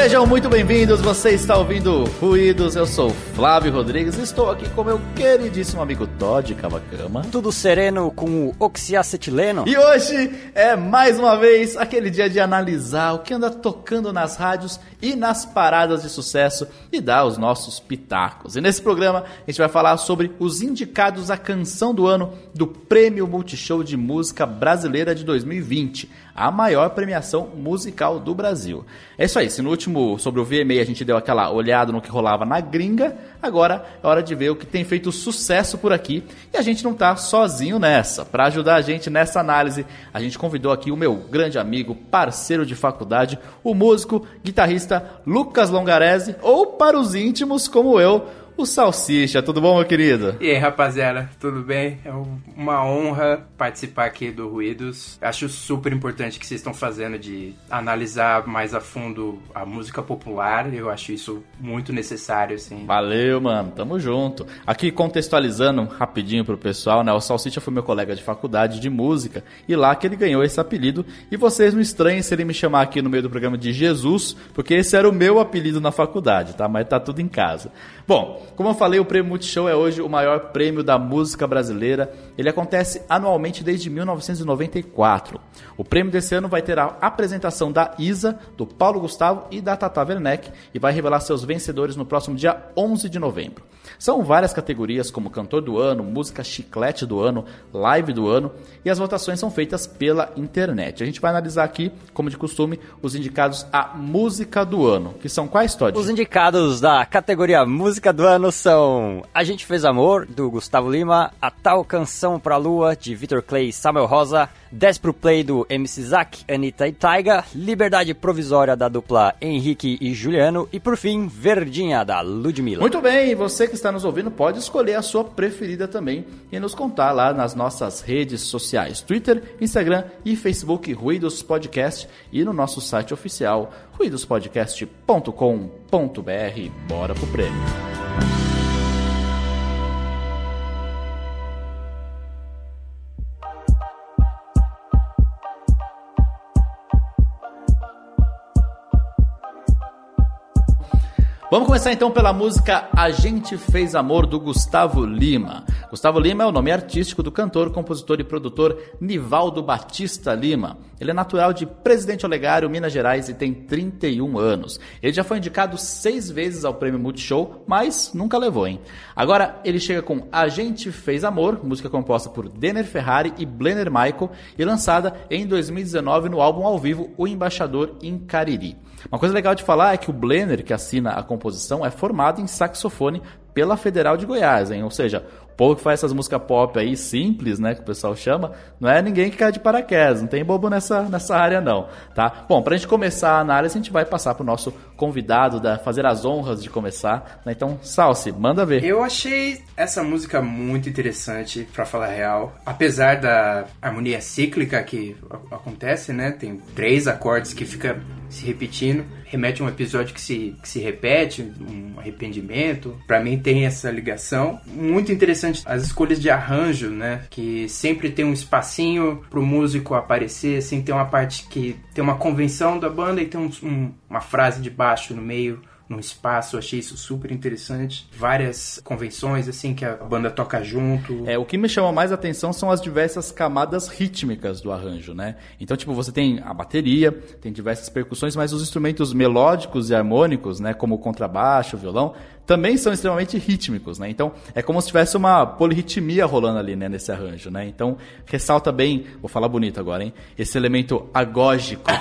Sejam muito bem-vindos, você está ouvindo Ruídos, eu sou Flávio Rodrigues estou aqui com meu queridíssimo amigo Todd Cavacama. Tudo sereno com o oxiacetileno. E hoje é mais uma vez aquele dia de analisar o que anda tocando nas rádios e nas paradas de sucesso e dar os nossos pitacos. E nesse programa a gente vai falar sobre os indicados à canção do ano do Prêmio Multishow de Música Brasileira de 2020 a maior premiação musical do Brasil. É isso aí, se no último sobre o VMA a gente deu aquela olhada no que rolava na gringa, agora é hora de ver o que tem feito sucesso por aqui. E a gente não está sozinho nessa. Para ajudar a gente nessa análise, a gente convidou aqui o meu grande amigo, parceiro de faculdade, o músico, guitarrista Lucas Longarese, ou para os íntimos como eu, o Salsicha. Tudo bom, meu querido? E aí, rapaziada, tudo bem? É uma honra participar aqui do Ruídos. Acho super importante que vocês estão fazendo de analisar mais a fundo a música popular. Eu acho isso muito necessário, assim. Valeu, mano. Tamo junto. Aqui contextualizando rapidinho pro pessoal, né? O Salsicha foi meu colega de faculdade de música e lá que ele ganhou esse apelido. E vocês não estranhem se ele me chamar aqui no meio do programa de Jesus, porque esse era o meu apelido na faculdade, tá? Mas tá tudo em casa. Bom, como eu falei, o Prêmio Multishow é hoje o maior prêmio da música brasileira. Ele acontece anualmente desde 1994. O prêmio desse ano vai ter a apresentação da Isa, do Paulo Gustavo e da Tata Werneck e vai revelar seus vencedores no próximo dia 11 de novembro. São várias categorias como cantor do ano, música chiclete do ano, live do ano e as votações são feitas pela internet. A gente vai analisar aqui, como de costume, os indicados à música do ano, que são quais, Todd? Os indicados da categoria música do ano são A Gente Fez Amor, do Gustavo Lima, A Tal Canção Pra Lua, de Vitor Clay e Samuel Rosa, 10 pro play do MC Zack, Anitta e Taiga, Liberdade Provisória da dupla Henrique e Juliano e por fim, Verdinha da Ludmilla. Muito bem, você que está nos ouvindo pode escolher a sua preferida também e nos contar lá nas nossas redes sociais, Twitter, Instagram e Facebook Ruídos Podcast e no nosso site oficial ruidospodcast.com.br. Bora pro prêmio. Vamos começar então pela música A Gente Fez Amor do Gustavo Lima. Gustavo Lima é o nome artístico do cantor, compositor e produtor Nivaldo Batista Lima. Ele é natural de Presidente Olegário, Minas Gerais e tem 31 anos. Ele já foi indicado seis vezes ao prêmio Multishow, mas nunca levou, hein? Agora ele chega com A Gente Fez Amor, música composta por Denner Ferrari e Blenner Michael e lançada em 2019 no álbum ao vivo O Embaixador em Cariri. Uma coisa legal de falar é que o Blenner, que assina a composição, é formado em saxofone pela Federal de Goiás, hein? Ou seja, o povo que faz essas músicas pop aí simples, né, que o pessoal chama, não é ninguém que cai de paraquedas, não tem bobo nessa, nessa área não, tá? Bom, pra gente começar a análise, a gente vai passar pro nosso convidado, da, fazer as honras de começar, né? Então, Salsi, manda ver. Eu achei essa música muito interessante, para falar a real. Apesar da harmonia cíclica que acontece, né? Tem três acordes que fica se repetindo, remete a um episódio que se, que se repete, um arrependimento. Para mim tem essa ligação. Muito interessante as escolhas de arranjo, né? Que sempre tem um espacinho pro músico aparecer, assim, tem uma parte que tem uma convenção da banda e tem um, um, uma frase de baixo no meio no espaço, eu achei isso super interessante. Várias convenções, assim, que a banda toca junto. É, o que me chama mais atenção são as diversas camadas rítmicas do arranjo, né? Então, tipo, você tem a bateria, tem diversas percussões, mas os instrumentos melódicos e harmônicos, né, como o contrabaixo, o violão, também são extremamente rítmicos, né? Então, é como se tivesse uma polirritmia rolando ali, né, nesse arranjo, né? Então, ressalta bem, vou falar bonito agora, hein? Esse elemento agógico, né?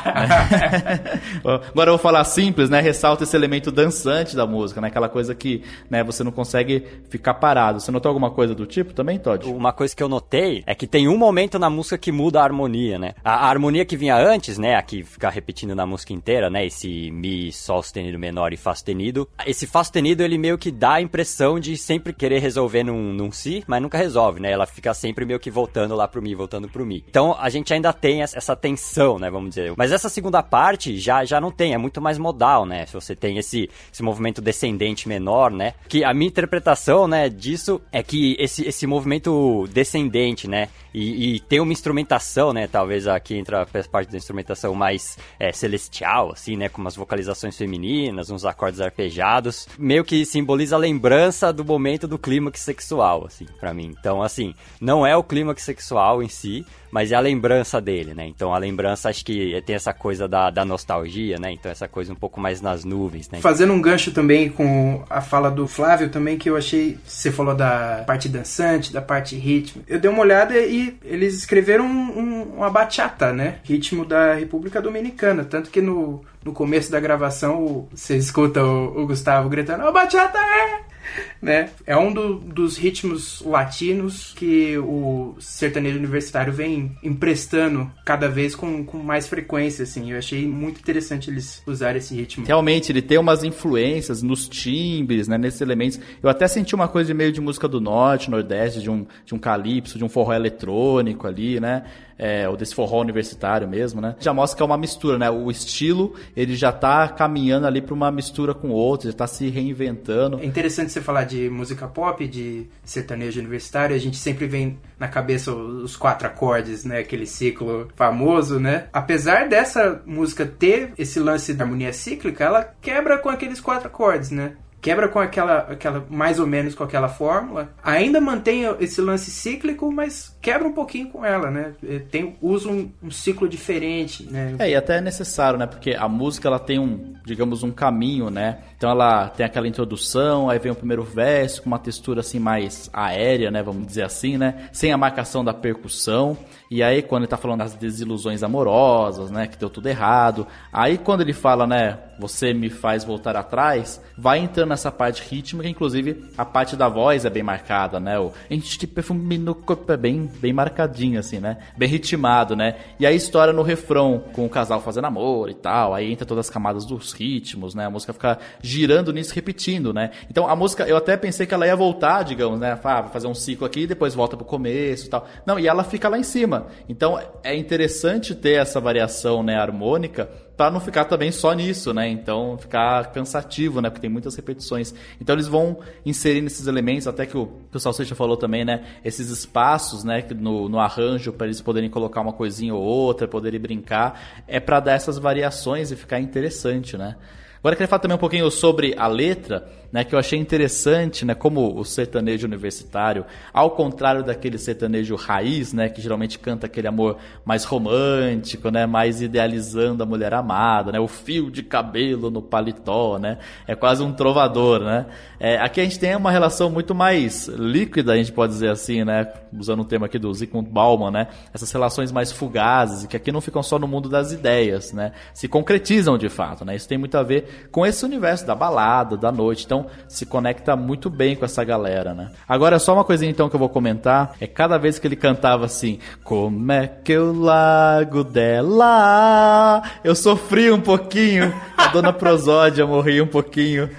agora eu vou falar simples, né? Ressalta esse elemento dançante da música, né? Aquela coisa que, né, você não consegue ficar parado. Você notou alguma coisa do tipo também, Todd? Uma coisa que eu notei é que tem um momento na música que muda a harmonia, né? A, a harmonia que vinha antes, né, aqui ficar repetindo na música inteira, né, esse mi, sol sustenido menor e fá sustenido. Esse fá sustenido ele ele meio que dá a impressão de sempre querer resolver num, num si, mas nunca resolve, né? Ela fica sempre meio que voltando lá pro mi, voltando pro mi. Então a gente ainda tem essa tensão, né? Vamos dizer. Mas essa segunda parte já, já não tem, é muito mais modal, né? Você tem esse, esse movimento descendente menor, né? Que a minha interpretação, né, disso é que esse, esse movimento descendente, né? E, e tem uma instrumentação, né? Talvez aqui entra a parte da instrumentação mais é, celestial, assim, né? Com umas vocalizações femininas, uns acordes arpejados. Meio que simboliza a lembrança do momento do clímax sexual, assim, para mim. Então, assim, não é o clímax sexual em si, mas é a lembrança dele, né? Então a lembrança acho que tem essa coisa da, da nostalgia, né? Então essa coisa um pouco mais nas nuvens, né? Fazendo um gancho também com a fala do Flávio também, que eu achei, você falou da parte dançante, da parte ritmo. Eu dei uma olhada e eles escreveram um, um, uma bachata, né? Ritmo da República Dominicana, tanto que no, no começo da gravação você escuta o, o Gustavo gritando, oh, bachata é! né? É um do, dos ritmos latinos que o sertanejo universitário vem emprestando cada vez com, com mais frequência, assim. Eu achei muito interessante eles usarem esse ritmo. Realmente, ele tem umas influências nos timbres, né? Nesses elementos. Eu até senti uma coisa de meio de música do norte, nordeste, de um, de um calypso, de um forró eletrônico ali, né? É, ou desse forró universitário mesmo, né? Já mostra que é uma mistura, né? O estilo, ele já tá caminhando ali para uma mistura com outro, já tá se reinventando. É interessante você falar de música pop, de sertanejo universitário, a gente sempre vem na cabeça os quatro acordes, né? Aquele ciclo famoso, né? Apesar dessa música ter esse lance da harmonia cíclica, ela quebra com aqueles quatro acordes, né? Quebra com aquela, aquela mais ou menos com aquela fórmula, ainda mantém esse lance cíclico, mas quebra um pouquinho com ela, né? É, tem usa um, um, ciclo diferente, né? É, e até é necessário, né? Porque a música ela tem um, digamos, um caminho, né? Então ela tem aquela introdução, aí vem o primeiro verso com uma textura assim mais aérea, né? Vamos dizer assim, né? Sem a marcação da percussão. E aí quando ele tá falando das desilusões amorosas, né? Que deu tudo errado. Aí quando ele fala, né? Você me faz voltar atrás, vai entrando nessa parte rítmica, inclusive a parte da voz é bem marcada, né? O de perfume no corpo é bem, bem marcadinho, assim, né? Bem ritmado, né? E aí estoura no refrão, com o casal fazendo amor e tal, aí entra todas as camadas dos ritmos, né? A música fica girando nisso, repetindo, né? Então a música, eu até pensei que ela ia voltar, digamos, né? Ah, fazer um ciclo aqui depois volta pro começo e tal. Não, e ela fica lá em cima. Então é interessante ter essa variação, né, harmônica, para não ficar também só nisso, né? Então ficar cansativo, né? Porque tem muitas repetições. Então eles vão inserindo esses elementos, até que o, que o Salsicha falou também, né? Esses espaços, né? No, no arranjo para eles poderem colocar uma coisinha ou outra, poderem brincar, é para dar essas variações e ficar interessante, né? Agora eu queria falar também um pouquinho sobre a letra né, que eu achei interessante, né, como o sertanejo universitário, ao contrário daquele sertanejo raiz, né, que geralmente canta aquele amor mais romântico, né, mais idealizando a mulher amada, né, o fio de cabelo no paletó, né, é quase um trovador, né. É, aqui a gente tem uma relação muito mais líquida, a gente pode dizer assim, né, usando o tema aqui do Zygmunt Bauman, né, essas relações mais fugazes, que aqui não ficam só no mundo das ideias, né, se concretizam de fato, né, isso tem muito a ver com esse universo da balada, da noite, então então se conecta muito bem com essa galera, né? Agora, só uma coisinha então que eu vou comentar, é cada vez que ele cantava assim, como é que eu largo dela? Eu sofri um pouquinho, a dona Prosódia morri um pouquinho.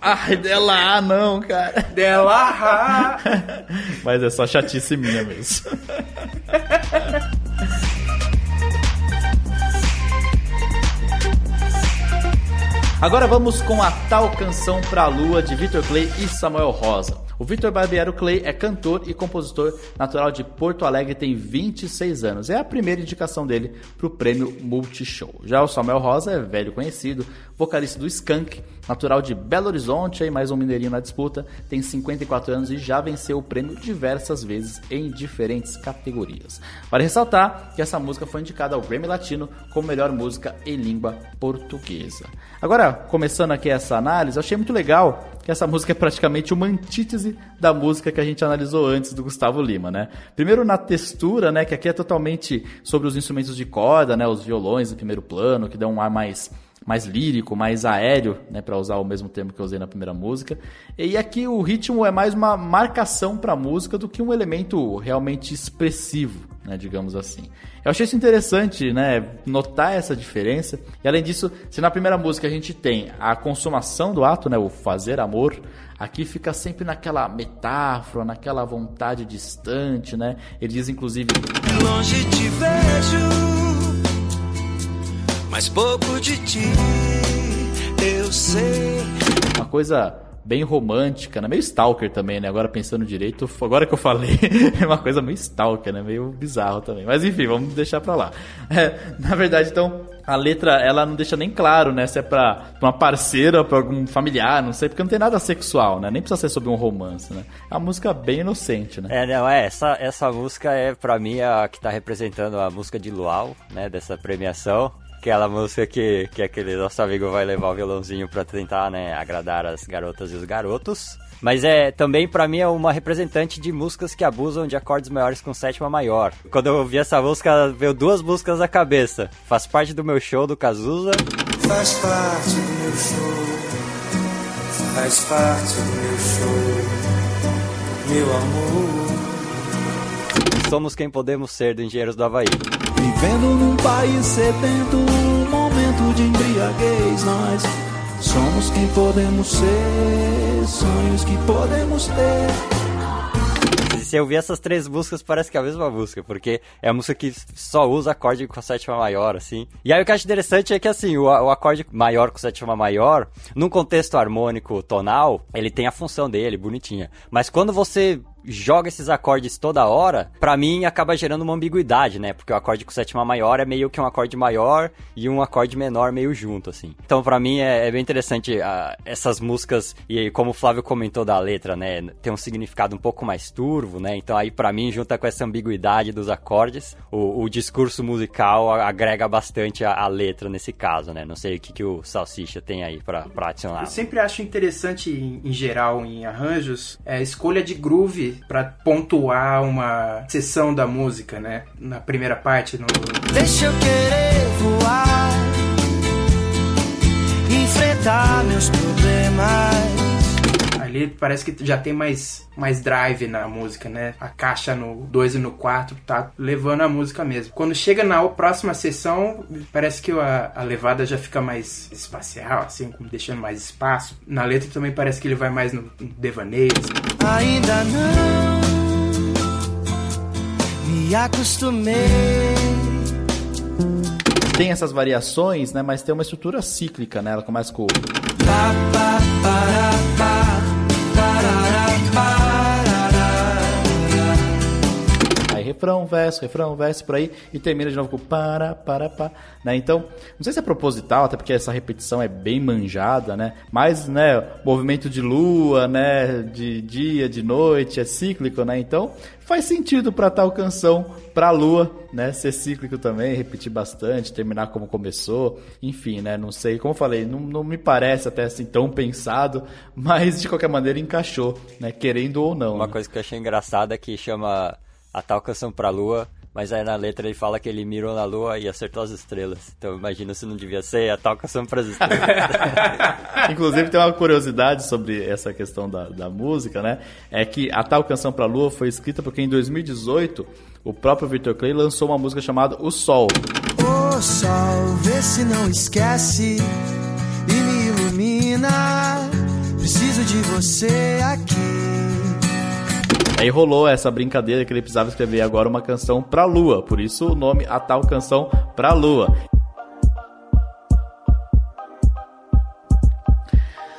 Ai, dela não, cara. Dela Mas é só chatice minha mesmo. Agora vamos com a tal canção pra lua de Victor Clay e Samuel Rosa. O Victor Barbiero Clay é cantor e compositor natural de Porto Alegre tem 26 anos. É a primeira indicação dele para o prêmio Multishow. Já o Samuel Rosa é velho conhecido, vocalista do Skank, natural de Belo Horizonte, aí mais um mineirinho na disputa, tem 54 anos e já venceu o prêmio diversas vezes em diferentes categorias. Vale ressaltar que essa música foi indicada ao Grammy Latino como melhor música em língua portuguesa. Agora, começando aqui essa análise, eu achei muito legal que essa música é praticamente uma antítese da música que a gente analisou antes do Gustavo Lima, né? Primeiro na textura, né, que aqui é totalmente sobre os instrumentos de corda, né, os violões em primeiro plano, que dão um ar mais mais lírico, mais aéreo, né, para usar o mesmo termo que eu usei na primeira música. E aqui o ritmo é mais uma marcação para a música do que um elemento realmente expressivo né, digamos assim. Eu achei isso interessante, né, notar essa diferença. E além disso, se na primeira música a gente tem a consumação do ato, né, o fazer amor, aqui fica sempre naquela metáfora, naquela vontade distante, né? Ele diz inclusive: Longe te vejo, mas pouco de ti eu sei. Uma coisa bem romântica, né? Meio stalker também, né? Agora pensando direito, agora que eu falei, é uma coisa meio stalker, né? Meio bizarro também. Mas enfim, vamos deixar pra lá. É, na verdade, então, a letra, ela não deixa nem claro, né? Se é pra uma parceira, pra algum familiar, não sei, porque não tem nada sexual, né? Nem precisa ser sobre um romance, né? É uma música bem inocente, né? É, não, é, essa, essa música é, pra mim, a que tá representando a música de Luau, né? Dessa premiação aquela música que, que aquele nosso amigo vai levar o violãozinho pra tentar, né, agradar as garotas e os garotos. Mas é também para mim é uma representante de músicas que abusam de acordes maiores com sétima maior. Quando eu ouvi essa música, veio duas músicas na cabeça. Faz parte do meu show do Cazuza. Faz parte do meu show. Faz parte do meu show. Meu amor. Somos quem podemos ser do Engenheiros do Havaí. Vivendo num país sedento, um momento de embriaguez, nós somos quem podemos ser, sonhos que podemos ter se eu ouvir essas três músicas, parece que é a mesma música, porque é a música que só usa acorde com sétima maior, assim. E aí o que eu acho interessante é que, assim, o, o acorde maior com sétima maior, num contexto harmônico tonal, ele tem a função dele, bonitinha. Mas quando você joga esses acordes toda hora, para mim acaba gerando uma ambiguidade, né? Porque o acorde com sétima maior é meio que um acorde maior e um acorde menor meio junto, assim. Então, para mim é, é, bem interessante uh, essas músicas e como o Flávio comentou da letra, né? Tem um significado um pouco mais turvo, né? Então aí para mim junta com essa ambiguidade dos acordes, o, o discurso musical agrega bastante a, a, letra nesse caso, né? Não sei o que, que o Salsicha tem aí para adicionar. Eu sempre acho interessante em, em geral em arranjos é, a escolha de groove para pontuar uma sessão da música, né? Na primeira parte. No... Deixa eu querer voar, enfrentar meus problemas ali parece que já tem mais, mais drive na música, né? A caixa no 2 e no 4 tá levando a música mesmo. Quando chega na próxima sessão, parece que a, a levada já fica mais espacial, assim, deixando mais espaço. Na letra também parece que ele vai mais no, no devaneio. Assim. Ainda não me acostumei tem essas variações, né? Mas tem uma estrutura cíclica, né? Ela começa com. Refrão, verso, refrão, verso, por aí, e termina de novo com para, para, para, né? Então, não sei se é proposital, até porque essa repetição é bem manjada, né? Mas, né, movimento de lua, né, de dia, de noite, é cíclico, né? Então, faz sentido para tal canção, para a lua, né, ser cíclico também, repetir bastante, terminar como começou, enfim, né, não sei, como eu falei, não, não me parece até assim tão pensado, mas de qualquer maneira encaixou, né, querendo ou não. Uma né? coisa que eu achei engraçada é que chama a tal canção pra lua, mas aí na letra ele fala que ele mirou na lua e acertou as estrelas. Então imagina se não devia ser a tal canção pras estrelas. Inclusive tem uma curiosidade sobre essa questão da, da música, né? É que a tal canção pra lua foi escrita porque em 2018 o próprio Victor Clay lançou uma música chamada O Sol. O sol, vê se não esquece e me ilumina. Preciso de você aqui. Aí rolou essa brincadeira que ele precisava escrever agora uma canção pra lua, por isso o nome A Tal Canção Pra Lua.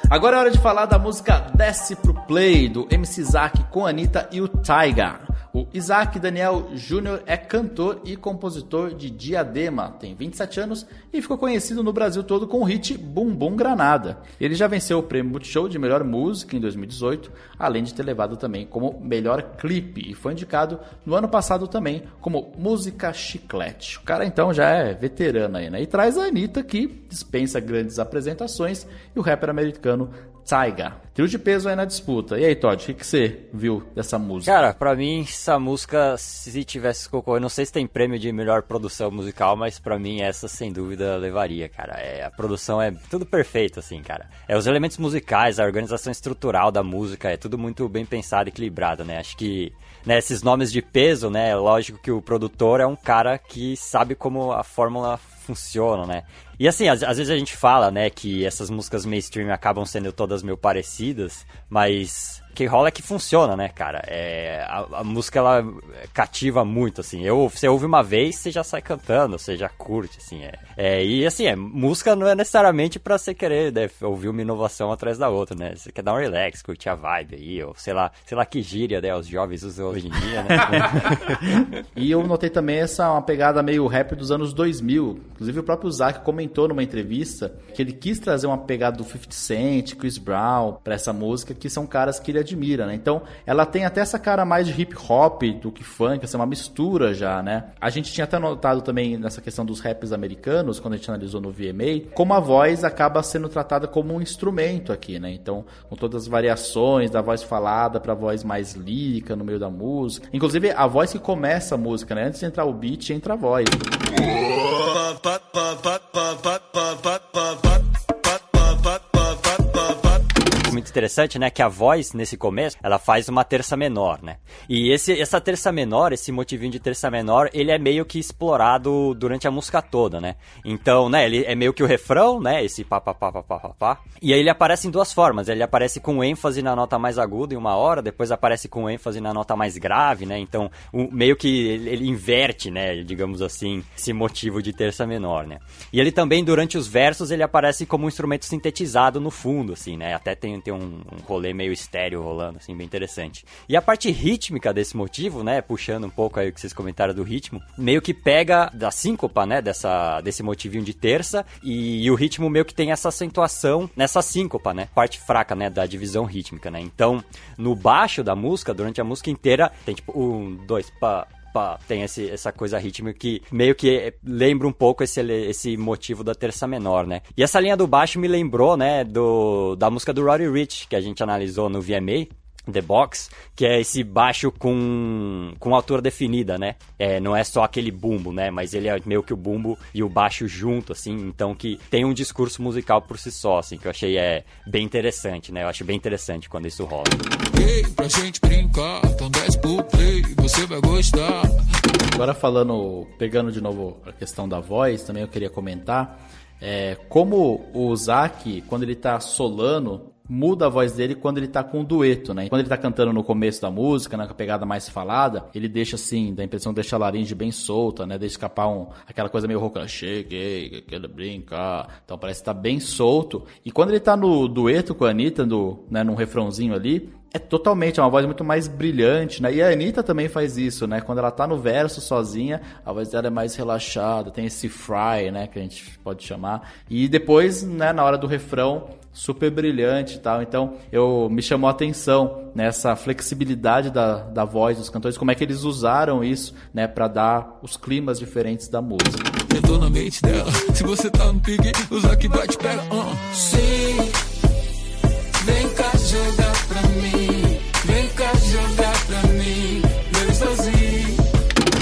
Agora é hora de falar da música Desce Pro Play, do MC Zack com Anitta e o Taiga. O Isaac Daniel Júnior é cantor e compositor de Diadema, tem 27 anos e ficou conhecido no Brasil todo com o hit Bumbum Granada. Ele já venceu o prêmio Multishow de melhor música em 2018, além de ter levado também como melhor clipe e foi indicado no ano passado também como música chiclete. O cara então já é veterano aí, né? E traz a Anitta que dispensa grandes apresentações e o rapper americano Tyga. Trio de peso aí na disputa. E aí, Todd, o que, que você viu dessa música? Cara, pra mim, essa música, se tivesse concorrido, não sei se tem prêmio de melhor produção musical, mas pra mim essa sem dúvida levaria, cara. É, a produção é tudo perfeito, assim, cara. É os elementos musicais, a organização estrutural da música, é tudo muito bem pensado e equilibrado, né? Acho que né, esses nomes de peso, né? Lógico que o produtor é um cara que sabe como a fórmula funciona, né? E assim, às, às, vezes a gente fala, né, que essas músicas mainstream acabam sendo todas meio parecidas, mas que rola é que funciona, né, cara? É, a, a, música ela cativa muito, assim. Eu, você ouve uma vez, você já sai cantando, você já curte, assim. É, é e assim, é, música não é necessariamente pra você querer né, ouvir uma inovação atrás da outra, né? Você quer dar um relax, curtir a vibe aí, ou sei lá, sei lá que gíria, né? Os jovens usam hoje em dia, né? e eu notei também essa uma pegada meio rap dos anos 2000. Inclusive o próprio Zac comentou numa entrevista que ele quis trazer uma pegada do 50 Cent, Chris Brown para essa música, que são caras que ele admira, né? Então, ela tem até essa cara mais de hip hop do que funk, essa é uma mistura já, né? A gente tinha até notado também nessa questão dos raps americanos, quando a gente analisou no VMA, como a voz acaba sendo tratada como um instrumento aqui, né? Então, com todas as variações da voz falada para voz mais lírica no meio da música. Inclusive, a voz que começa a música, né? Antes de entrar o beat, entra a voz. Muito interessante, né? Que a voz, nesse começo, ela faz uma terça menor, né? E esse, essa terça menor, esse motivinho de terça menor, ele é meio que explorado durante a música toda, né? Então, né, ele é meio que o refrão, né? Esse pá, pá, pá, pá, pá, pá, pá. E aí ele aparece em duas formas. Ele aparece com ênfase na nota mais aguda em uma hora, depois aparece com ênfase na nota mais grave, né? Então, o, meio que ele, ele inverte, né? Digamos assim, esse motivo de terça menor, né? E ele também, durante os versos, ele aparece como um instrumento sintetizado no fundo, assim, né? Até tem, tem um, um rolê meio estéreo rolando, assim, bem interessante. E a parte rítmica desse motivo, né, puxando um pouco aí o que vocês comentaram do ritmo, meio que pega da síncopa, né, dessa, desse motivinho de terça, e, e o ritmo meio que tem essa acentuação nessa síncopa, né, parte fraca, né, da divisão rítmica, né. Então, no baixo da música, durante a música inteira, tem tipo um, dois, pá, tem esse, essa coisa rítmica que meio que lembra um pouco esse, esse motivo da terça menor, né? E essa linha do baixo me lembrou, né, do, da música do Roddy Rich, que a gente analisou no VMA, The Box, que é esse baixo com, com altura definida, né? É, não é só aquele bumbo, né? Mas ele é meio que o bumbo e o baixo junto, assim, então que tem um discurso musical por si só, assim, que eu achei é, bem interessante, né? Eu acho bem interessante quando isso rola. Ei, pra gente brincar, então desce pro play, você vai gostar. Agora falando, pegando de novo a questão da voz, também eu queria comentar é, como o Zac, quando ele tá solando, muda a voz dele quando ele tá com um dueto, né? Quando ele tá cantando no começo da música, na pegada mais falada, ele deixa assim, dá a impressão de deixar a laringe bem solta, né? Deixa escapar um, aquela coisa meio rouca, cheguei, quero brincar. Então parece que tá bem solto. E quando ele tá no dueto com a Anitta, no, né, num refrãozinho ali, é totalmente, é uma voz muito mais brilhante, né? E a Anitta também faz isso, né? Quando ela tá no verso sozinha, a voz dela é mais relaxada, tem esse fry, né? Que a gente pode chamar. E depois, né, na hora do refrão, super brilhante e tal. Então, eu me chamou a atenção nessa flexibilidade da, da voz dos cantores, como é que eles usaram isso, né, para dar os climas diferentes da música. Entrou na mente dela. Se você tá no pique, usa que vai te pegar. Uh. Sim, vem cá jogar pra mim.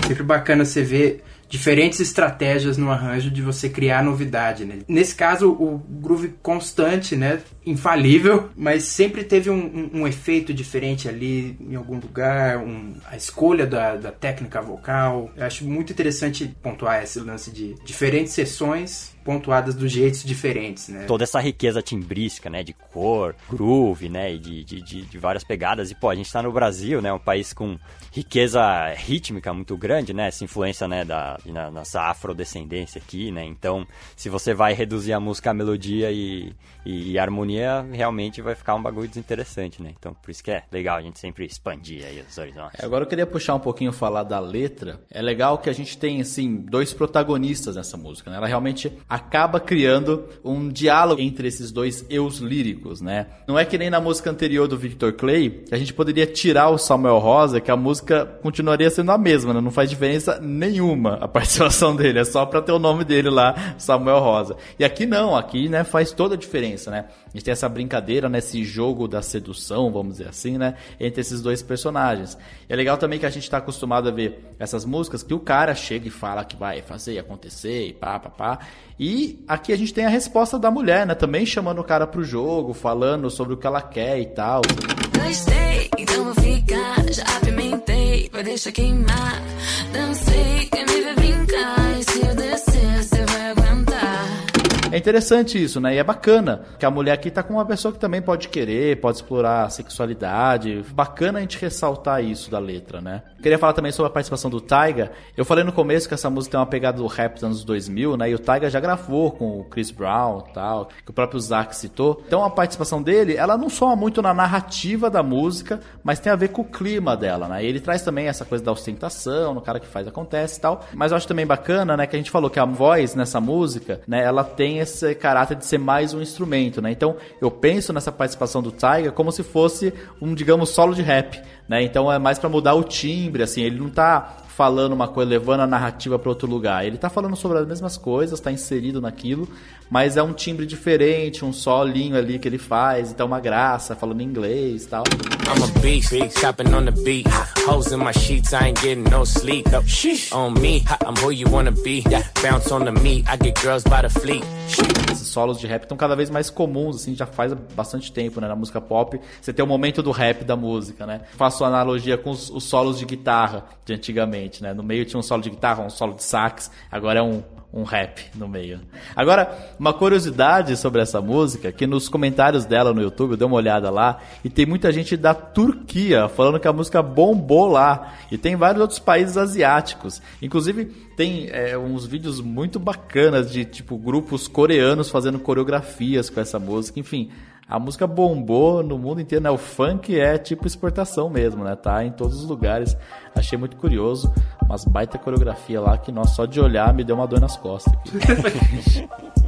Sempre bacana você ver diferentes estratégias no arranjo de você criar novidade, né? Nesse caso, o groove constante, né? Infalível, mas sempre teve um, um, um efeito diferente ali em algum lugar, um, a escolha da, da técnica vocal. Eu acho muito interessante pontuar esse lance de diferentes sessões pontuadas dos jeitos diferentes, né? Toda essa riqueza timbrística, né? De cor, groove, né? E de, de, de, de, várias pegadas. E, pô, a gente tá no Brasil, né? Um país com riqueza rítmica muito grande, né? Essa influência, né? Da, na, nossa afrodescendência aqui, né? Então, se você vai reduzir a música à melodia e, e, e harmonia, realmente vai ficar um bagulho desinteressante, né? Então, por isso que é legal a gente sempre expandir aí os horizontes. É, agora eu queria puxar um pouquinho falar da letra. É legal que a gente tem, assim, dois protagonistas nessa música, né? Ela realmente acaba criando um diálogo entre esses dois eus líricos, né? Não é que nem na música anterior do Victor Clay, a gente poderia tirar o Samuel Rosa, que a música continuaria sendo a mesma, né? Não faz diferença nenhuma a participação dele, é só para ter o nome dele lá, Samuel Rosa. E aqui não, aqui, né, faz toda a diferença, né? A gente tem essa brincadeira, nesse jogo da sedução, vamos dizer assim, né? Entre esses dois personagens. E é legal também que a gente está acostumado a ver essas músicas que o cara chega e fala que vai fazer acontecer e pá, pá, pá. E aqui a gente tem a resposta da mulher, né? Também chamando o cara pro jogo, falando sobre o que ela quer e tal. Gostei, então vou ficar, já apimentei, vai deixar queimar. Dancei, É interessante isso, né? E é bacana que a mulher aqui tá com uma pessoa que também pode querer, pode explorar a sexualidade. Bacana a gente ressaltar isso da letra, né? Queria falar também sobre a participação do Taiga. Eu falei no começo que essa música tem uma pegada do rap dos anos 2000, né? E o Taiga já gravou com o Chris Brown tal, que o próprio Zack citou. Então a participação dele, ela não soma muito na narrativa da música, mas tem a ver com o clima dela, né? E ele traz também essa coisa da ostentação, no cara que faz acontece e tal. Mas eu acho também bacana, né, que a gente falou que a voz nessa música, né, ela tem esse caráter de ser mais um instrumento, né? Então eu penso nessa participação do Tiger como se fosse um, digamos, solo de rap, né? Então é mais para mudar o timbre, assim, ele não tá falando uma coisa, levando a narrativa para outro lugar. Ele tá falando sobre as mesmas coisas, tá inserido naquilo, mas é um timbre diferente, um solinho ali que ele faz, então uma graça, falando inglês e tal. I'm a beast, chopping on the beat. Hoes in my sheets, I ain't getting no sleep. On me, I'm who you wanna be. Bounce on the meat, I get girls by the fleet. Esses solos de rap estão cada vez mais comuns, assim, já faz bastante tempo, né? Na música pop, você tem o momento do rap da música, né? Faço analogia com os, os solos de guitarra de antigamente, né? No meio tinha um solo de guitarra, um solo de sax, agora é um, um rap no meio. Agora, uma curiosidade sobre essa música, que nos comentários dela no YouTube, eu dei uma olhada lá, e tem muita gente da Turquia falando que a música bombou lá. E tem vários outros países asiáticos. Inclusive, tem é, uns vídeos muito bacanas de, tipo, grupos coreanos fazendo coreografias com essa música. Enfim, a música bombou no mundo inteiro, né? O funk é tipo exportação mesmo, né? Tá em todos os lugares. Achei muito curioso. Umas baita coreografia lá que, nossa, só de olhar me deu uma dor nas costas.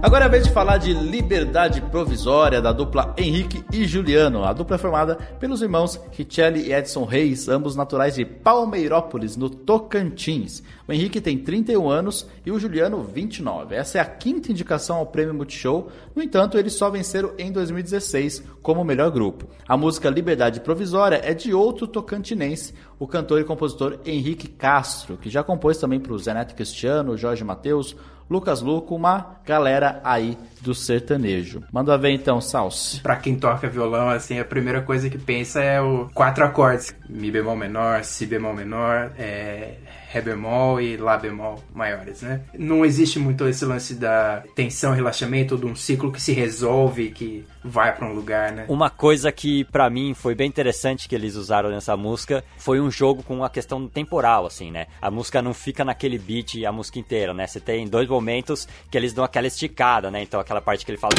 Agora é a vez de falar de Liberdade Provisória da dupla Henrique e Juliano. A dupla é formada pelos irmãos Richelli e Edson Reis, ambos naturais de Palmeirópolis, no Tocantins. O Henrique tem 31 anos e o Juliano 29. Essa é a quinta indicação ao Prêmio Multishow, no entanto, eles só venceram em 2016 como melhor grupo. A música Liberdade Provisória é de outro tocantinense, o cantor e compositor Henrique Castro, que já compôs também para o Zeneto Cristiano, Jorge Mateus, Lucas Luco, uma galera aí do sertanejo. Manda ver então, Salsi. Pra quem toca violão, assim, a primeira coisa que pensa é o quatro acordes. Mi bemol menor, Si bemol menor, é, Ré bemol e Lá bemol maiores, né? Não existe muito esse lance da tensão, relaxamento, de um ciclo que se resolve, que vai para um lugar, né? Uma coisa que para mim foi bem interessante que eles usaram nessa música foi um jogo com a questão temporal, assim, né? A música não fica naquele beat a música inteira, né? Você tem dois momentos que eles dão aquela esticada, né? Então aquela parte que ele fala.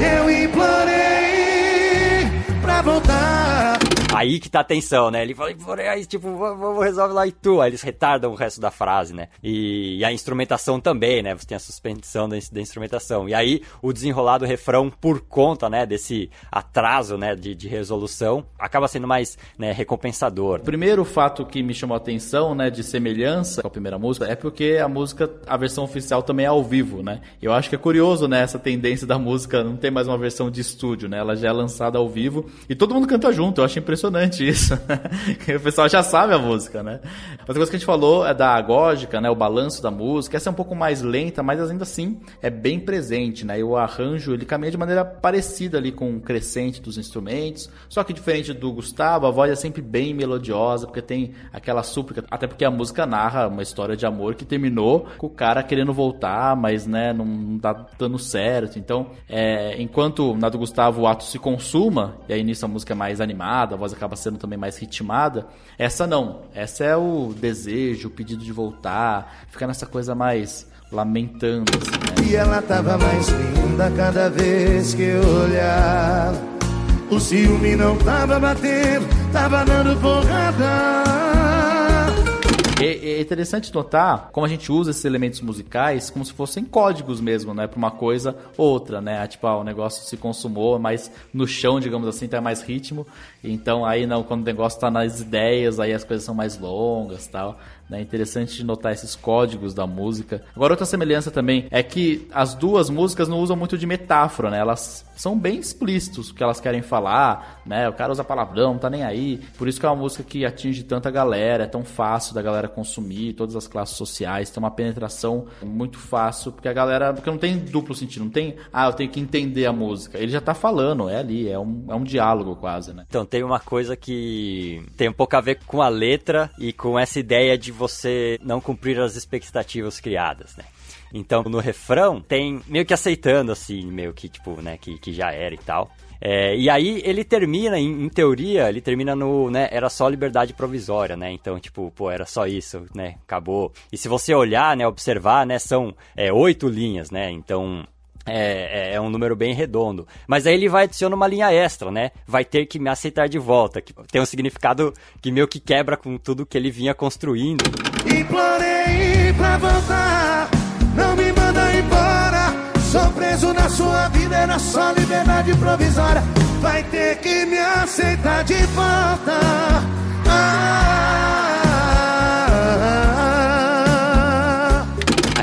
Eu implorei pra voltar. Aí que tá a tensão, né? Ele fala, aí, tipo, vamos resolve lá e tu. Aí eles retardam o resto da frase, né? E, e a instrumentação também, né? Você tem a suspensão da, da, instrumentação. E aí o desenrolar do refrão, por conta, né, desse atraso, né, de, de resolução, acaba sendo mais né, recompensador. O primeiro fato que me chamou a atenção, né, de semelhança com a primeira música, é porque a música, a versão oficial também é ao vivo, né? Eu acho que é curioso, né, essa tendência da música não ter mais uma versão de estúdio, né? Ela já é lançada ao vivo e todo mundo canta junto. Eu acho impressionante impressionante isso. o pessoal já sabe a música, né? Outra coisa que a gente falou é da agógica, né? O balanço da música. Essa é um pouco mais lenta, mas ainda assim é bem presente, né? E o arranjo, ele caminha de maneira parecida ali com o crescente dos instrumentos. Só que diferente do Gustavo, a voz é sempre bem melodiosa, porque tem aquela súplica. Até porque a música narra uma história de amor que terminou com o cara querendo voltar, mas, né, não, tá dando certo. Então, é, enquanto na do Gustavo o ato se consuma, e aí nisso a música é mais animada, a voz acaba sendo também mais ritmada. Essa não. Essa é o desejo, o pedido de voltar, fica nessa coisa mais lamentando. Assim, né? E ela tava mais linda cada vez que eu olhava. O ciúme não tava batendo, tava dando porrada. É, é interessante notar como a gente usa esses elementos musicais como se fossem códigos mesmo, né? Pra uma coisa ou outra, né? Tipo, ah, o negócio se consumou, mas no chão, digamos assim, tem mais ritmo. Então aí não, quando o negócio tá nas ideias, aí as coisas são mais longas tal. É interessante notar esses códigos da música. Agora, outra semelhança também é que as duas músicas não usam muito de metáfora, né? Elas são bem explícitos o que elas querem falar, né? O cara usa palavrão, não tá nem aí. Por isso que é uma música que atinge tanta galera, é tão fácil da galera consumir, todas as classes sociais, tem uma penetração muito fácil, porque a galera. Porque não tem duplo sentido, não tem. Ah, eu tenho que entender a música. Ele já tá falando, é ali, é um, é um diálogo quase, né? Então, tem uma coisa que tem um pouco a ver com a letra e com essa ideia de você não cumprir as expectativas criadas, né? Então, no refrão, tem meio que aceitando, assim, meio que, tipo, né, que, que já era e tal. É, e aí ele termina, em, em, teoria, ele termina no, né, era só liberdade provisória, né? Então, tipo, pô, era só isso, né? Acabou. E se você olhar, né, observar, né, são é, oito linhas, né? Então, é, é, é, um número bem redondo. Mas aí ele vai adicionar uma linha extra, né? Vai ter que me aceitar de volta. Que tem um significado que meio que quebra com tudo que ele vinha construindo. Implorei pra voltar, não me manda embora. Sou preso na sua vida, era só liberdade provisória. Vai ter que me aceitar de volta. Ah,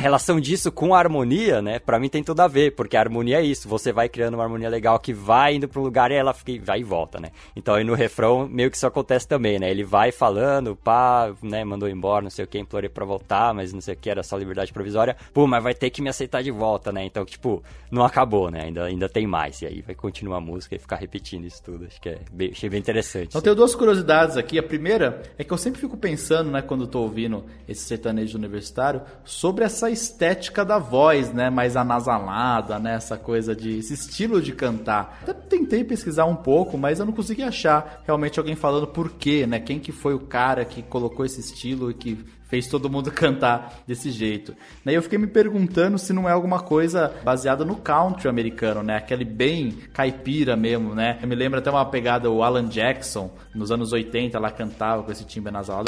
relação disso com a harmonia, né, para mim tem tudo a ver, porque a harmonia é isso, você vai criando uma harmonia legal que vai indo um lugar e ela fica, vai e volta, né? Então aí no refrão meio que isso acontece também, né? Ele vai falando, pá, né, mandou embora, não sei o que, implorei para voltar, mas não sei o que, era só liberdade provisória. Pô, mas vai ter que me aceitar de volta, né? Então, tipo, não acabou, né? Ainda, ainda tem mais. E aí vai continuar a música e ficar repetindo isso tudo. Acho que é bem, achei bem interessante. Então, tenho duas curiosidades aqui. A primeira é que eu sempre fico pensando, né, quando tô ouvindo esse sertanejo universitário, sobre essa estética da voz, né? Mais anasalada, né? Essa coisa de. esse estilo de cantar. Até tentei pesquisar um pouco, mas eu não consegui achar realmente alguém falando por quê, né? Quem que foi o cara que colocou esse estilo e que fez todo mundo cantar desse jeito. Daí eu fiquei me perguntando se não é alguma coisa baseada no country americano, né? Aquele bem caipira mesmo, né? Eu me lembro até uma pegada o Alan Jackson nos anos 80 lá cantava com esse timbre nasal.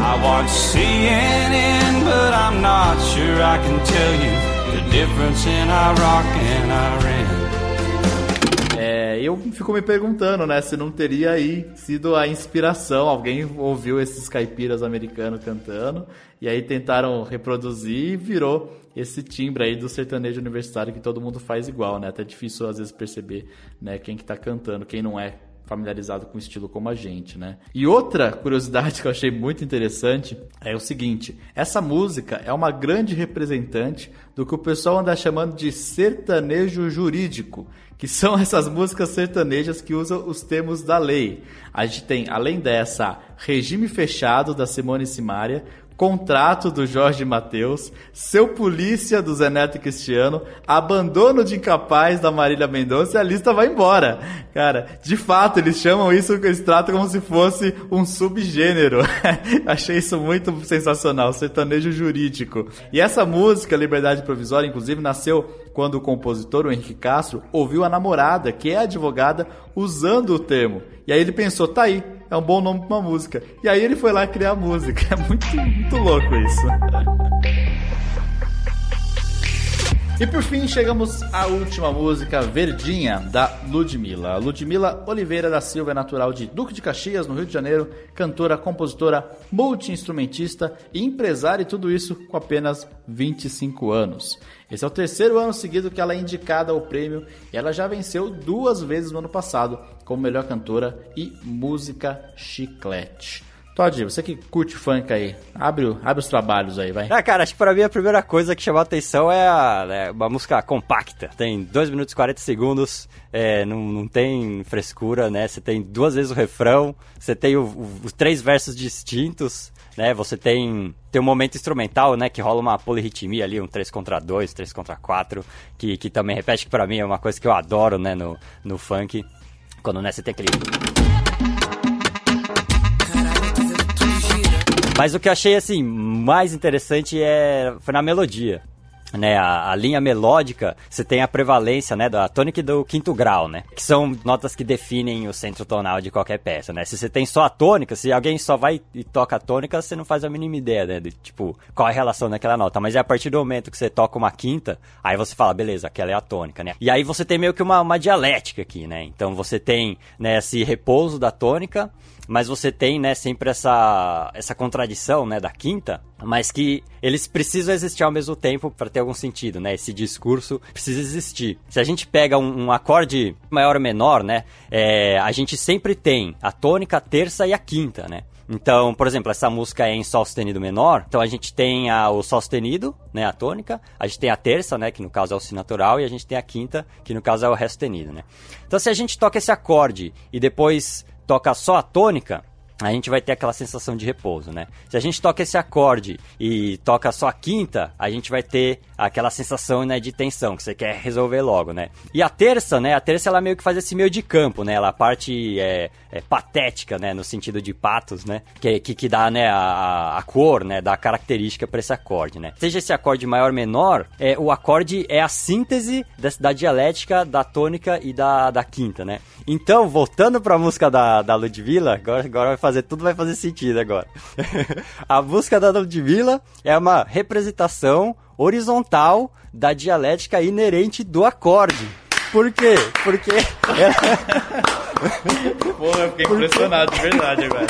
I watch CNN, but I'm not sure I can tell you the difference in Iraq and Iran. É, eu fico me perguntando, né, se não teria aí sido a inspiração. Alguém ouviu esses caipiras americanos cantando e aí tentaram reproduzir e virou esse timbre aí do sertanejo universitário que todo mundo faz igual, né? Até difícil às vezes perceber, né, quem que tá cantando, quem não é familiarizado com o estilo como a gente, né? E outra curiosidade que eu achei muito interessante é o seguinte: essa música é uma grande representante do que o pessoal anda chamando de sertanejo jurídico, que são essas músicas sertanejas que usam os termos da lei. A gente tem, além dessa, Regime Fechado, da Simone Simaria, Contrato do Jorge Mateus, Seu Polícia do Zé Neto Cristiano, Abandono de Incapaz da Marília Mendonça e a lista vai embora. Cara, de fato, eles chamam isso, eles tratam como se fosse um subgênero. Achei isso muito sensacional, sertanejo jurídico. E essa música, Liberdade Provisória, inclusive, nasceu quando o compositor, o Henrique Castro, ouviu a namorada, que é advogada, usando o termo. E aí ele pensou, tá aí, é um bom nome pra uma música. E aí ele foi lá criar a música. É muito, muito louco isso. E por fim chegamos à última música, Verdinha, da Ludmilla. Ludmilla Oliveira da Silva é natural de Duque de Caxias, no Rio de Janeiro, cantora, compositora, multi-instrumentista e empresária e tudo isso com apenas 25 anos. Esse é o terceiro ano seguido que ela é indicada ao prêmio e ela já venceu duas vezes no ano passado como melhor cantora e música chiclete. Todd, você que curte funk aí, abre, abre os trabalhos aí, vai. Ah, cara, acho que pra mim a primeira coisa que chamou a atenção é, a, é uma música compacta. Tem 2 minutos e 40 segundos, é, não, não tem frescura, né? Você tem duas vezes o refrão, você tem os três versos distintos, né? Você tem, tem um momento instrumental, né? Que rola uma polirritmia ali, um 3 contra 2, 3 contra 4, que, que também repete que pra mim é uma coisa que eu adoro, né? No, no funk, quando né, você tem aquele Mas o que eu achei, assim, mais interessante é, foi na melodia. né, a, a, linha melódica, você tem a prevalência, né, da tônica e do quinto grau, né, que são notas que definem o centro tonal de qualquer peça, né. Se você tem só a tônica, se alguém só vai e toca a tônica, você não faz a mínima ideia, né, de, tipo, qual é a relação daquela nota. Mas é a partir do momento que você toca uma quinta, aí você fala, beleza, aquela é a tônica, né. E aí você tem meio que uma, uma dialética aqui, né. Então você tem, né, esse repouso da tônica, mas você tem, né, sempre essa, essa contradição, né, da quinta, mas que eles precisam existir ao mesmo tempo para ter algum sentido, né? Esse discurso precisa existir. Se a gente pega um, um acorde maior ou menor, né, é, a gente sempre tem a tônica, a terça e a quinta, né? Então, por exemplo, essa música é em Sol sustenido menor. Então a gente tem a, o Sol sustenido, né, a tônica. A gente tem a terça, né, que no caso é o Si natural. E a gente tem a quinta, que no caso é o Ré sustenido, né. Então se a gente toca esse acorde e depois toca só a tônica, a gente vai ter aquela sensação de repouso, né? Se a gente toca esse acorde e toca só a quinta, a gente vai ter aquela sensação né, de tensão, que você quer resolver logo, né? E a terça, né? A terça ela meio que faz esse meio de campo, né? Ela parte é, é patética, né? No sentido de patos, né? Que, que, que dá né, a, a cor, né? Dá a característica para esse acorde, né? Seja esse acorde maior ou menor, é, o acorde é a síntese da, da dialética da tônica e da, da quinta, né? Então, voltando para a música da, da Ludmilla, agora, agora vai fazer tudo vai fazer sentido agora. a música da Ludmilla é uma representação horizontal da dialética inerente do acorde. Por quê? Porque Porra, eu fiquei porque... impressionado de verdade agora.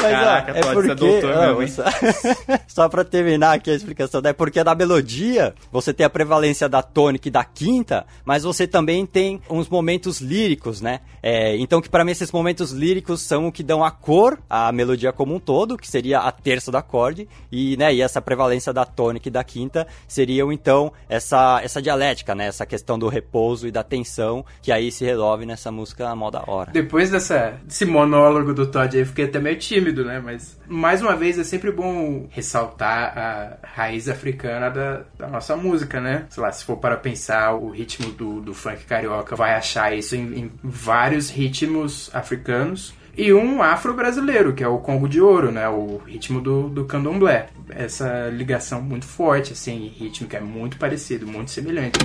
Mas, Caraca, ó, é porque, doutor não, mesmo, só, só pra terminar aqui a explicação, é porque na melodia você tem a prevalência da tônica e da quinta, mas você também tem uns momentos líricos, né? É, então que para mim esses momentos líricos são o que dão a cor à melodia como um todo, que seria a terça do acorde, e, né, e essa prevalência da tônica e da quinta seriam então essa, essa dialética, né? Essa questão do repouso e da tensão, que aí se resolve nessa música mó da hora. Depois dessa, desse monólogo do Todd aí, eu fiquei até meio tímido, né? Mas, mais uma vez, é sempre bom ressaltar a raiz africana da, da nossa música, né? Sei lá, se for para pensar o ritmo do, do funk carioca, vai achar isso em, em vários ritmos africanos e um afro-brasileiro, que é o Congo de Ouro, né? O ritmo do, do candomblé. Essa ligação muito forte, assim, ritmo que é muito parecido, muito semelhante.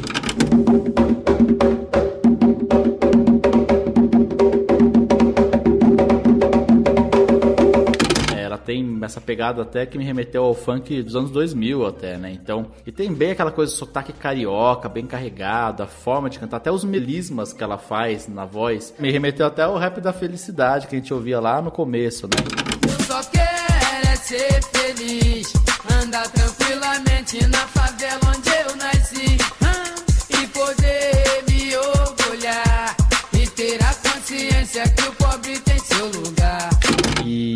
Tem essa pegada até que me remeteu ao funk dos anos 2000 até, né? Então, e tem bem aquela coisa sotaque carioca, bem carregado, a forma de cantar, até os melismas que ela faz na voz, me remeteu até ao rap da felicidade que a gente ouvia lá no começo, né? Eu só quero é ser feliz, andar tranquilamente na favela onde eu nasci, e poder me orgulhar e ter a consciência que o pobre tem seu lugar.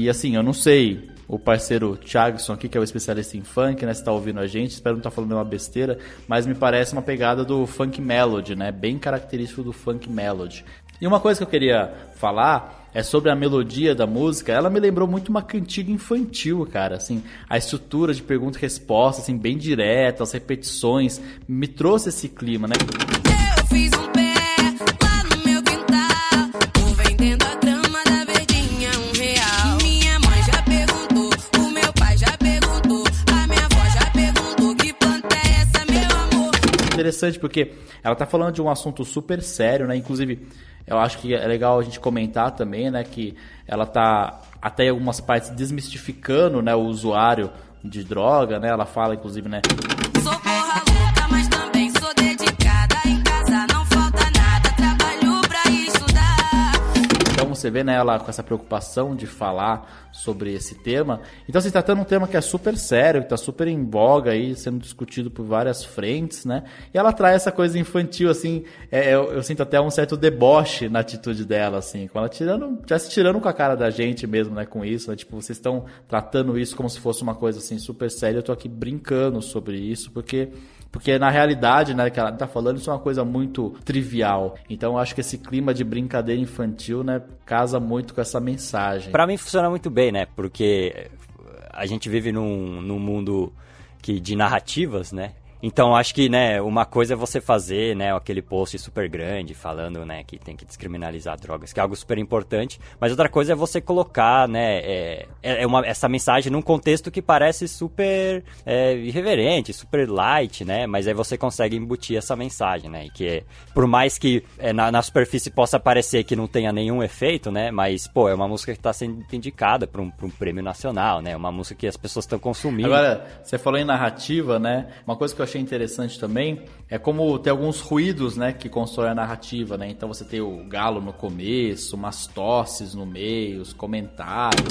E assim, eu não sei o parceiro Thiagson aqui, que é o especialista em funk, né? Se tá ouvindo a gente, espero não estar tá falando uma besteira, mas me parece uma pegada do funk melody, né? Bem característico do funk melody. E uma coisa que eu queria falar é sobre a melodia da música. Ela me lembrou muito uma cantiga infantil, cara. Assim, a estrutura de pergunta e resposta, assim, bem direta, as repetições, me trouxe esse clima, né? Eu fiz um interessante porque ela está falando de um assunto super sério, né? Inclusive, eu acho que é legal a gente comentar também, né? Que ela está até em algumas partes desmistificando, né? O usuário de droga, né? Ela fala, inclusive, né? Você vê nela né, com essa preocupação de falar sobre esse tema. Então, se tratando de um tema que é super sério, que está super em voga aí, sendo discutido por várias frentes, né? E ela traz essa coisa infantil, assim, é, eu, eu, sinto até um certo deboche na atitude dela, assim, com ela tirando, já se tirando com a cara da gente mesmo, né, com isso, né? Tipo, vocês estão tratando isso como se fosse uma coisa, assim, super séria, eu tô aqui brincando sobre isso, porque porque na realidade, né, que ela tá falando, isso é uma coisa muito trivial. Então eu acho que esse clima de brincadeira infantil, né, casa muito com essa mensagem. Para mim funciona muito bem, né? Porque a gente vive num, num mundo que de narrativas, né? Então acho que, né, uma coisa é você fazer, né, aquele post super grande falando, né, que tem que descriminalizar drogas, que é algo super importante, mas outra coisa é você colocar, né, é, é, é uma, essa mensagem num contexto que parece super é, irreverente, super light, né, mas aí você consegue embutir essa mensagem, né, e que é, por mais que é, na, na, superfície possa parecer que não tenha nenhum efeito, né, mas, pô, é uma música que está sendo indicada para um, um prêmio nacional, né, uma música que as pessoas estão consumindo. Agora, você falou em narrativa, né, uma coisa que eu achei interessante também é como tem alguns ruídos, né, que constroem a narrativa, né? Então você tem o galo no começo, umas tosses no meio, os comentários.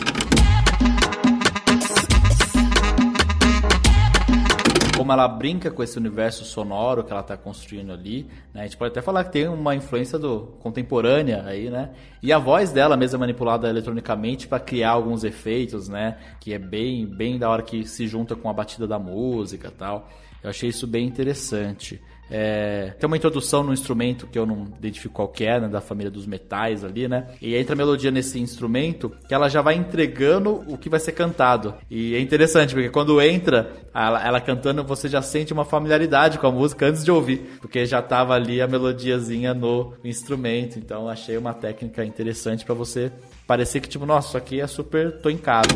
como ela brinca com esse universo sonoro que ela está construindo ali, né? A gente pode até falar que tem uma influência do contemporânea aí, né? E a voz dela mesmo é manipulada eletronicamente para criar alguns efeitos, né? Que é bem, bem da hora que se junta com a batida da música, tal. Eu achei isso bem interessante. É, tem uma introdução no instrumento que eu não identifico qual é, né, da família dos metais ali, né? E entra a melodia nesse instrumento que ela já vai entregando o que vai ser cantado. E é interessante, porque quando entra ela, ela cantando, você já sente uma familiaridade com a música antes de ouvir, porque já tava ali a melodiazinha no instrumento. Então achei uma técnica interessante para você parecer que, tipo, nossa, isso aqui é super. tô em casa.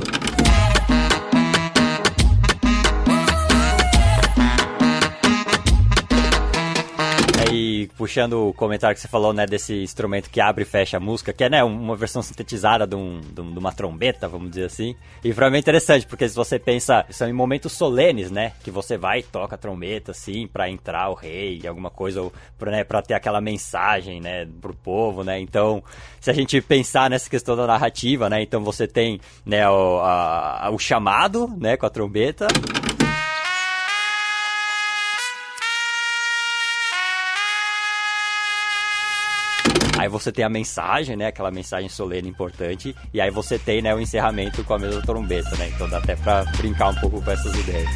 Puxando o comentário que você falou, né, desse instrumento que abre e fecha a música, que é, né, uma versão sintetizada de, um, de, uma trombeta, vamos dizer assim. E pra mim é interessante, porque se você pensa, são em momentos solenes, né, que você vai e toca a trombeta, assim, pra entrar o rei, alguma coisa, ou pra, né, pra ter aquela mensagem, né, pro povo, né. Então, se a gente pensar nessa questão da narrativa, né, então você tem, né, o, a, o chamado, né, com a trombeta. Aí você tem a mensagem, né? Aquela mensagem solene importante. E aí você tem, né, o encerramento com a mesma trombeta, né? Então dá até pra brincar um pouco com essas ideias.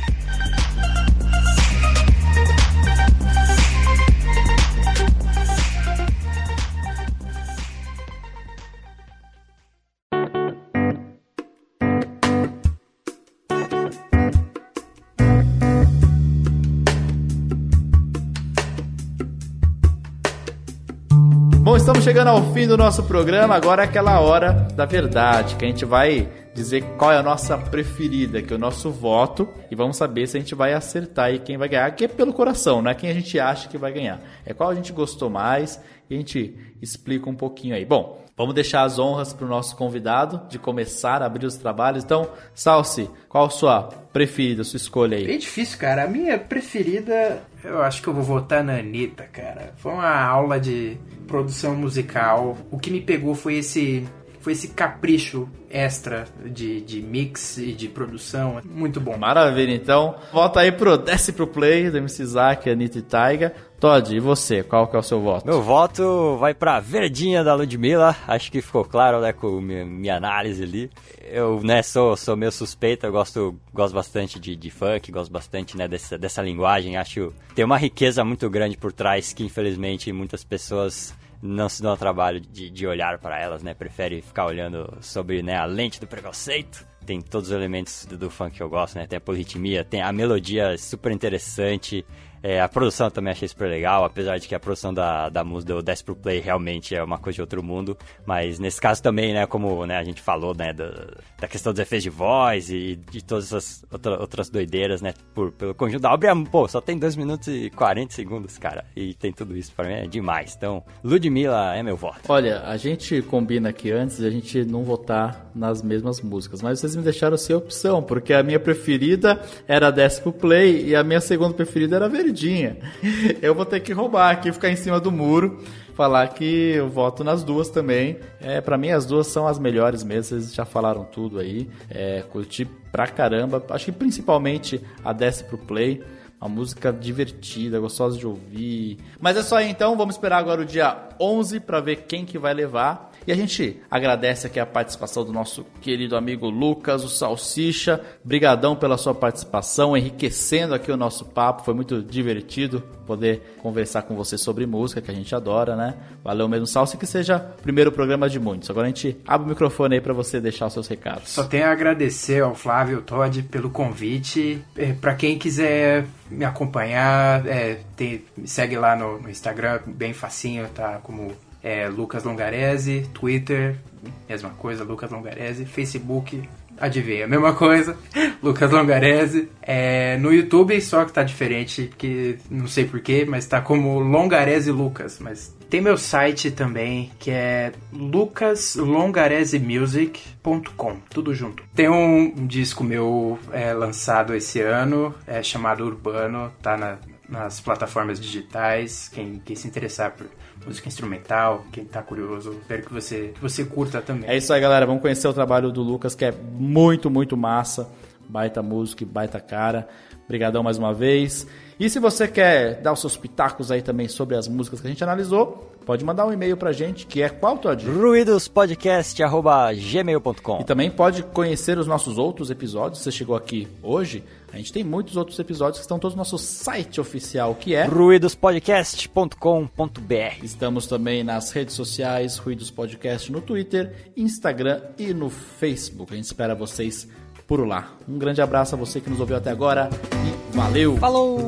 Chegando ao fim do nosso programa. Agora é aquela hora da verdade, que a gente vai dizer qual é a nossa preferida, que é o nosso voto, e vamos saber se a gente vai acertar aí quem vai ganhar, que é pelo coração, não é quem a gente acha que vai ganhar. É qual a gente gostou mais e a gente explica um pouquinho aí. Bom, vamos deixar as honras para o nosso convidado de começar a abrir os trabalhos. Então, Salsi, qual a sua preferida, sua escolha aí? É difícil, cara. A minha preferida, eu acho que eu vou votar na Anitta, cara. Foi uma aula de produção musical. O que me pegou foi esse foi esse capricho extra de, de mix e de produção. Muito bom. Maravilha, então. Volta aí pro Desce pro Play do MC Zack, Anitta e Taiga. Todd, e você? Qual que é o seu voto? Meu voto vai pra Verdinha da Ludmilla. Acho que ficou claro, né, com minha, minha análise ali. Eu, né, sou, sou meio suspeito, eu gosto, gosto bastante de, de funk, gosto bastante, né, dessa, dessa linguagem. Acho tem uma riqueza muito grande por trás que, infelizmente, muitas pessoas não se dão o trabalho de, de olhar para elas, né? Prefere ficar olhando sobre né, a lente do preconceito. Tem todos os elementos do, do funk que eu gosto, né? Tem a polirritmia, tem a melodia super interessante, é, a produção também achei super legal, apesar de que a produção da, da música do Pro Play realmente é uma coisa de outro mundo. Mas nesse caso também, né, como né, a gente falou, né, da, da questão dos efeitos de voz e de todas essas outra, outras doideiras, né, por, pelo conjunto da obra, pô, só tem 2 minutos e 40 segundos, cara, e tem tudo isso, pra mim é demais. Então, Ludmilla é meu voto. Olha, a gente combina aqui antes de a gente não votar nas mesmas músicas, mas vocês me deixaram sem opção, porque a minha preferida era Pro Play e a minha segunda preferida era Verde rapidinha. Eu vou ter que roubar aqui, ficar em cima do muro, falar que eu voto nas duas também. É, para mim as duas são as melhores mesmo, já falaram tudo aí. É, curti pra caramba. Acho que principalmente a Desce pro Play. Uma música divertida, gostosa de ouvir. Mas é só aí então, vamos esperar agora o dia 11 para ver quem que vai levar. E a gente agradece aqui a participação do nosso querido amigo Lucas, o Salsicha. Brigadão pela sua participação, enriquecendo aqui o nosso papo. Foi muito divertido poder conversar com você sobre música, que a gente adora, né? Valeu mesmo, Salsi, que seja o primeiro programa de muitos. Agora a gente abre o microfone aí para você deixar os seus recados. Só tenho a agradecer ao Flávio Todd pelo convite. É, para quem quiser me acompanhar, é, tem, me segue lá no, no, Instagram, bem facinho, tá? Como é, Lucas Longarese, Twitter, mesma coisa, Lucas Longarese, Facebook, Adivinha, mesma coisa. Lucas Longarese. É, no YouTube, só que tá diferente, porque não sei porquê, mas tá como Longarese Lucas. Mas tem meu site também, que é lucaslongaresemusic.com, tudo junto. Tem um disco meu é, lançado esse ano, é chamado Urbano, tá na, nas plataformas digitais. Quem, quem se interessar por música instrumental, quem tá curioso, espero que você, que você curta também. É isso aí, galera. Vamos conhecer o trabalho do Lucas, que é muito, muito massa. Baita música e baita cara. Obrigadão mais uma vez. E se você quer dar os seus pitacos aí também sobre as músicas que a gente analisou, pode mandar um e-mail pra gente, que é qual, Todd? ruidospodcast.gmail.com E também pode conhecer os nossos outros episódios. Você chegou aqui hoje, a gente tem muitos outros episódios que estão todos no nosso site oficial, que é ruidospodcast.com.br Estamos também nas redes sociais, Ruidos Podcast no Twitter, Instagram e no Facebook. A gente espera vocês por lá. Um grande abraço a você que nos ouviu até agora e Valeu! Falou!